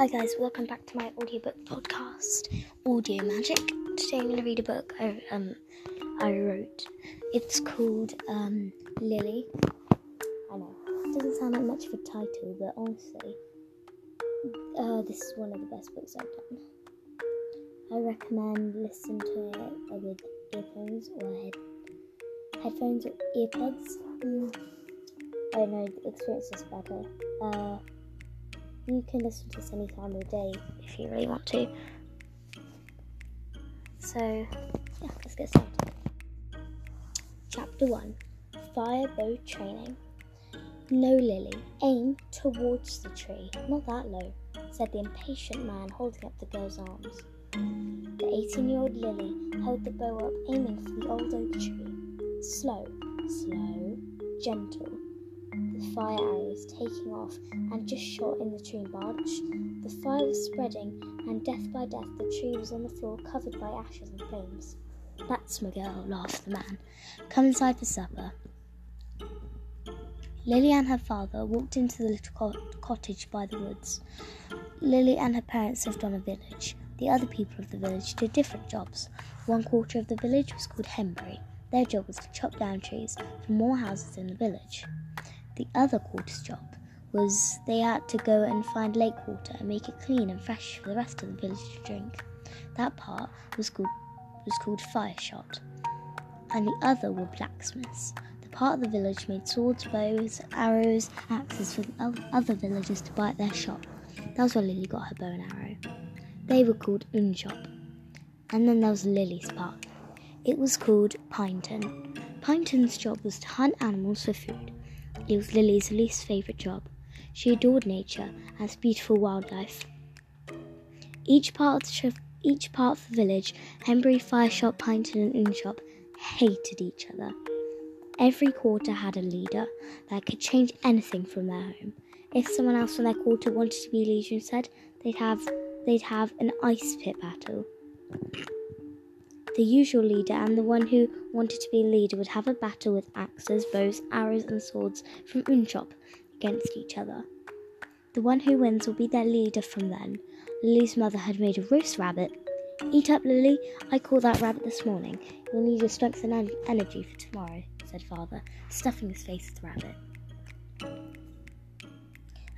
Hi guys, welcome back to my audiobook podcast, Audio Magic. Today I'm going to read a book I, um, I wrote. It's called um, Lily. I know, it doesn't sound like much of a title, but honestly, uh, this is one of the best books I've done. I recommend listening to it with earphones or head, headphones or earpods. Mm, I know, the experience is better. Uh, you can listen to this any time of the day if you really want to. So, yeah, let's get started. Chapter 1 Fire bow Training. No, Lily, aim towards the tree, not that low, said the impatient man holding up the girl's arms. The 18 year old Lily held the bow up, aiming for the old oak tree. Slow, slow, gentle the fire arrows taking off and just shot in the tree branch. The fire was spreading, and death by death the tree was on the floor covered by ashes and flames. That's my girl, laughed the man. Come inside for supper. Lily and her father walked into the little cot- cottage by the woods. Lily and her parents lived on a village. The other people of the village did different jobs. One quarter of the village was called Henbury. Their job was to chop down trees for more houses in the village. The other quarter's job was they had to go and find lake water and make it clean and fresh for the rest of the village to drink. That part was called was called fire shot, and the other were blacksmiths. The part of the village made swords, bows, arrows, axes for the other villagers to buy at their shop. That was where Lily got her bow and arrow. They were called unshop. And then there was Lily's part. It was called Pineton. Pineton's job was to hunt animals for food. It was Lily's least favourite job. She adored nature and its beautiful wildlife. Each part of the, each part of the village, Henbury, fire shop, Pineton, and Unshop, hated each other. Every quarter had a leader that could change anything from their home. If someone else from their quarter wanted to be leader instead, they'd have they'd have an ice pit battle. The usual leader and the one who wanted to be leader would have a battle with axes, bows, arrows, and swords from Unshop against each other. The one who wins will be their leader from then. Lily's mother had made a roast rabbit. Eat up, Lily. I caught that rabbit this morning. You'll need your strength and en- energy for tomorrow, said father, stuffing his face with the rabbit.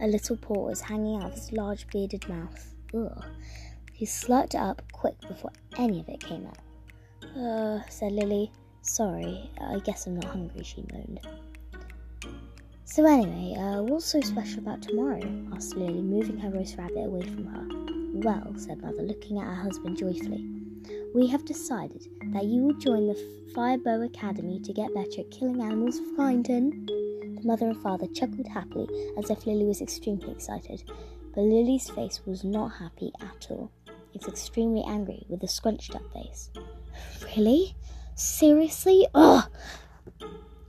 A little paw was hanging out of his large bearded mouth. Ugh. He slurped it up quick before any of it came out. Uh, said Lily. Sorry, I guess I'm not hungry, she moaned. So, anyway, uh, what's so special about tomorrow? asked Lily, moving her roast rabbit away from her. Well, said Mother, looking at her husband joyfully, we have decided that you will join the Firebow Academy to get better at killing animals for Pineton. The mother and father chuckled happily as if Lily was extremely excited, but Lily's face was not happy at all. It was extremely angry, with a scrunched up face. Really? Seriously? Ugh!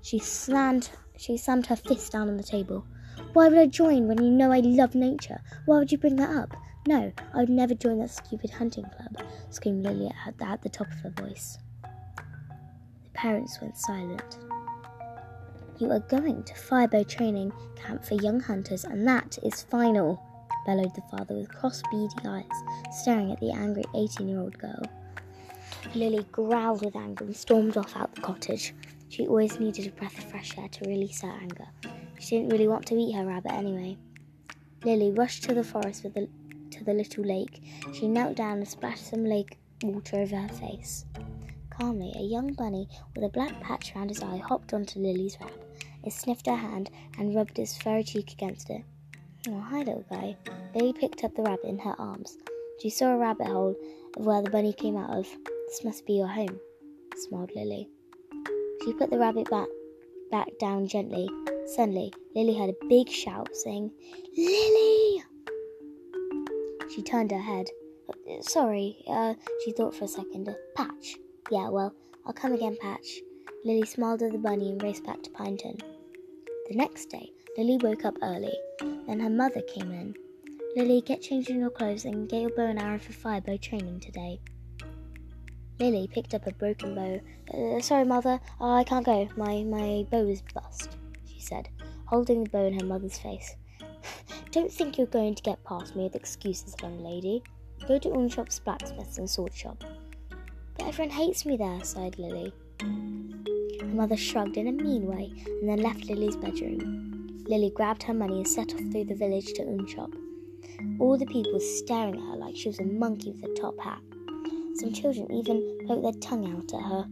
She slammed she slammed her fist down on the table. Why would I join when you know I love nature? Why would you bring that up? No, I would never join that stupid hunting club, screamed Lily at, at the top of her voice. The parents went silent. You are going to firebow training camp for young hunters, and that is final, bellowed the father with cross, beady eyes, staring at the angry 18 year old girl. Lily growled with anger and stormed off out the cottage. She always needed a breath of fresh air to release her anger. She didn't really want to eat her rabbit anyway. Lily rushed to the forest with the, to the little lake. She knelt down and splashed some lake water over her face. Calmly, a young bunny with a black patch round his eye hopped onto Lily's wrap. It sniffed her hand and rubbed its furry cheek against it. Oh, hi, little guy. Lily picked up the rabbit in her arms. She saw a rabbit hole of where the bunny came out of. This must be your home, smiled Lily. She put the rabbit back, back down gently. Suddenly, Lily heard a big shout saying, Lily! She turned her head. Sorry, uh, she thought for a second. Patch. Yeah, well, I'll come again, Patch. Lily smiled at the bunny and raced back to Pineton. The next day, Lily woke up early. Then her mother came in. Lily, get changed in your clothes and get your bow and arrow for fire bow training today. Lily picked up a broken bow. Uh, sorry, mother, I can't go. My my bow is bust, she said, holding the bow in her mother's face. don't think you're going to get past me with excuses, young lady. Go to Unshop's blacksmith's and sword shop. But everyone hates me there, sighed Lily. Her mother shrugged in a mean way and then left Lily's bedroom. Lily grabbed her money and set off through the village to Unshop. All the people staring at her like she was a monkey with a top hat. Some children even poked their tongue out at her.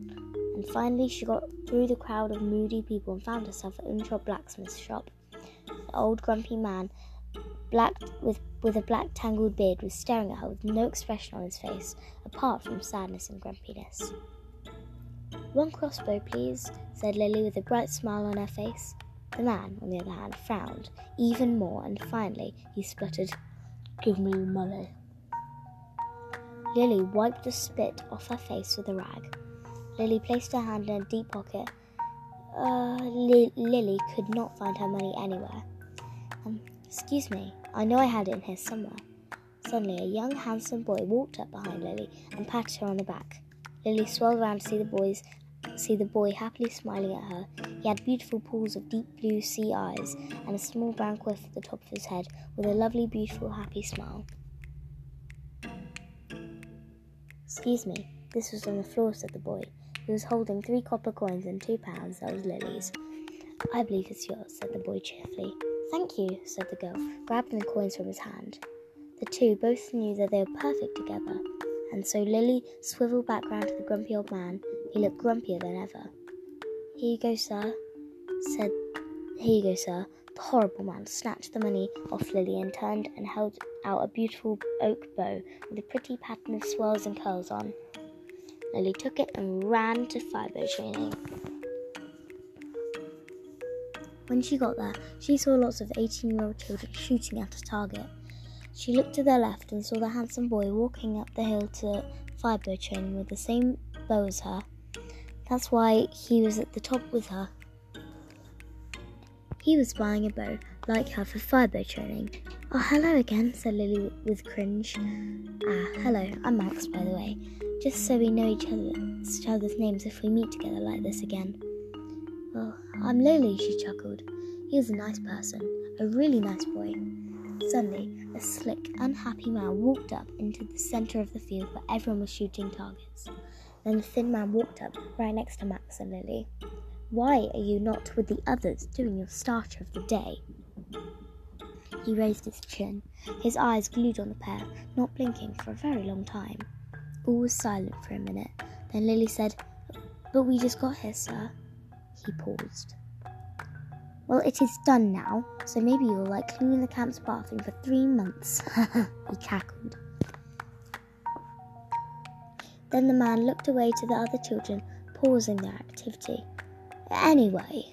And finally, she got through the crowd of moody people and found herself at Unshop blacksmith's shop. The old grumpy man, black with with a black tangled beard, was staring at her with no expression on his face, apart from sadness and grumpiness. One crossbow, please, said Lily with a bright smile on her face. The man, on the other hand, frowned even more, and finally he spluttered, Give me money. Lily wiped the spit off her face with a rag. Lily placed her hand in a deep pocket. Uh, Li- Lily could not find her money anywhere. Um, excuse me, I know I had it in here somewhere. Suddenly, a young, handsome boy walked up behind Lily and patted her on the back. Lily swirled around to see the boys, see the boy happily smiling at her. He had beautiful pools of deep blue sea eyes and a small brown quiff at the top of his head, with a lovely, beautiful, happy smile. Excuse me, this was on the floor, said the boy. He was holding three copper coins and two pounds. That was Lily's. I believe it's yours, said the boy cheerfully. Thank you, said the girl, grabbing the coins from his hand. The two both knew that they were perfect together, and so Lily swiveled back round to the grumpy old man. He looked grumpier than ever. Here you go, sir, said. Here you go, sir. The horrible man snatched the money off Lily and turned and held out a beautiful oak bow with a pretty pattern of swirls and curls on. Lily took it and ran to firebow training. When she got there, she saw lots of 18 year old children shooting at a target. She looked to their left and saw the handsome boy walking up the hill to firebow training with the same bow as her. That's why he was at the top with her. He was buying a bow like her for firebow training. Oh, hello again, said Lily with cringe. Ah, hello, I'm Max, by the way. Just so we know each, other, each other's names if we meet together like this again. Well, I'm Lily, she chuckled. He was a nice person, a really nice boy. Suddenly, a slick, unhappy man walked up into the centre of the field where everyone was shooting targets. Then the thin man walked up right next to Max and Lily. Why are you not with the others doing your starter of the day? He raised his chin, his eyes glued on the pair, not blinking for a very long time. All was silent for a minute. Then Lily said, But we just got here, sir. He paused. Well, it is done now, so maybe you'll like cleaning the camp's bathroom for three months. he cackled. Then the man looked away to the other children, pausing their activity. Anyway,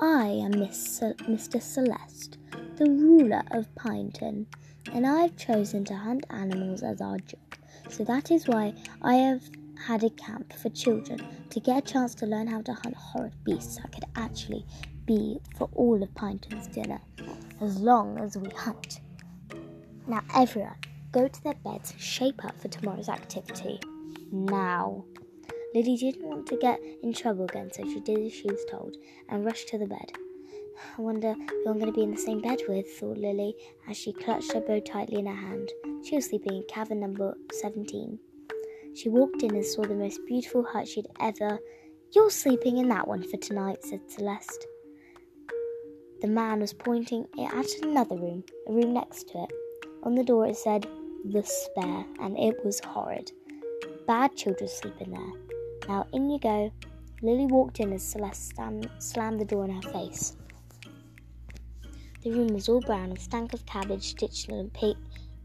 I am Miss Mr. Celest, the ruler of Pineton, and I've chosen to hunt animals as our job. So that is why I have had a camp for children to get a chance to learn how to hunt horrid beasts that could actually be for all of Pineton's dinner, as long as we hunt. Now, everyone, go to their beds shape up for tomorrow's activity. Now. Lily didn't want to get in trouble again, so she did as she was told and rushed to the bed. I wonder who I'm going to be in the same bed with, thought Lily as she clutched her bow tightly in her hand. She was sleeping in cabin number 17. She walked in and saw the most beautiful hut she'd ever. You're sleeping in that one for tonight, said Celest. The man was pointing at another room, a room next to it. On the door it said, The Spare, and it was horrid. Bad children sleep in there. Now in you go. Lily walked in as Celest slammed the door in her face. The room was all brown and stank of cabbage stitched in a pig,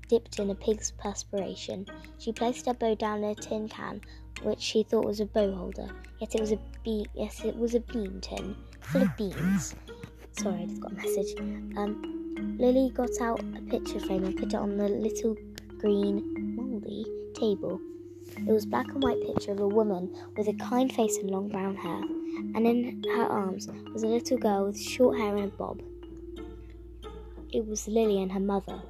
dipped in a pig's perspiration. She placed her bow down in a tin can, which she thought was a bow holder. Yet it was a be- yes, it was a bean tin full of beans. Sorry, I just got a message. Um, Lily got out a picture frame and put it on the little green mouldy table. It was black and white picture of a woman with a kind face and long brown hair, and in her arms was a little girl with short hair and a bob. It was Lily and her mother.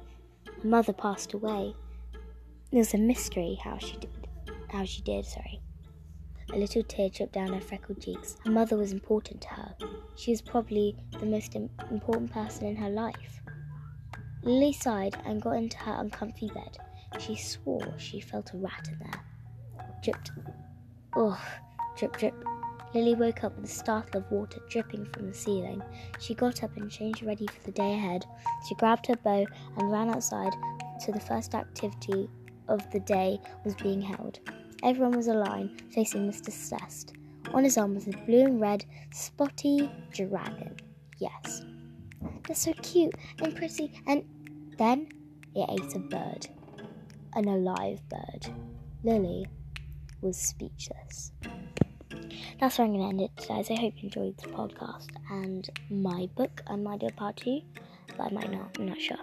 Her mother passed away. It was a mystery how she did. How she did, sorry. A little tear dripped down her freckled cheeks. Her mother was important to her. She was probably the most important person in her life. Lily sighed and got into her uncomfy bed. She swore she felt a rat in there. Dripped. Ugh, drip, drip. Lily woke up with a startle of water dripping from the ceiling. She got up and changed ready for the day ahead. She grabbed her bow and ran outside to the first activity of the day was being held. Everyone was aligned, facing Mr. Cest. On his arm was a blue and red spotty dragon. Yes. They're so cute and pretty. And then it ate a bird. An alive bird. Lily was speechless. That's where I'm going to end it today. So I hope you enjoyed the podcast and my book. I might do a part two, but I might not. I'm not sure.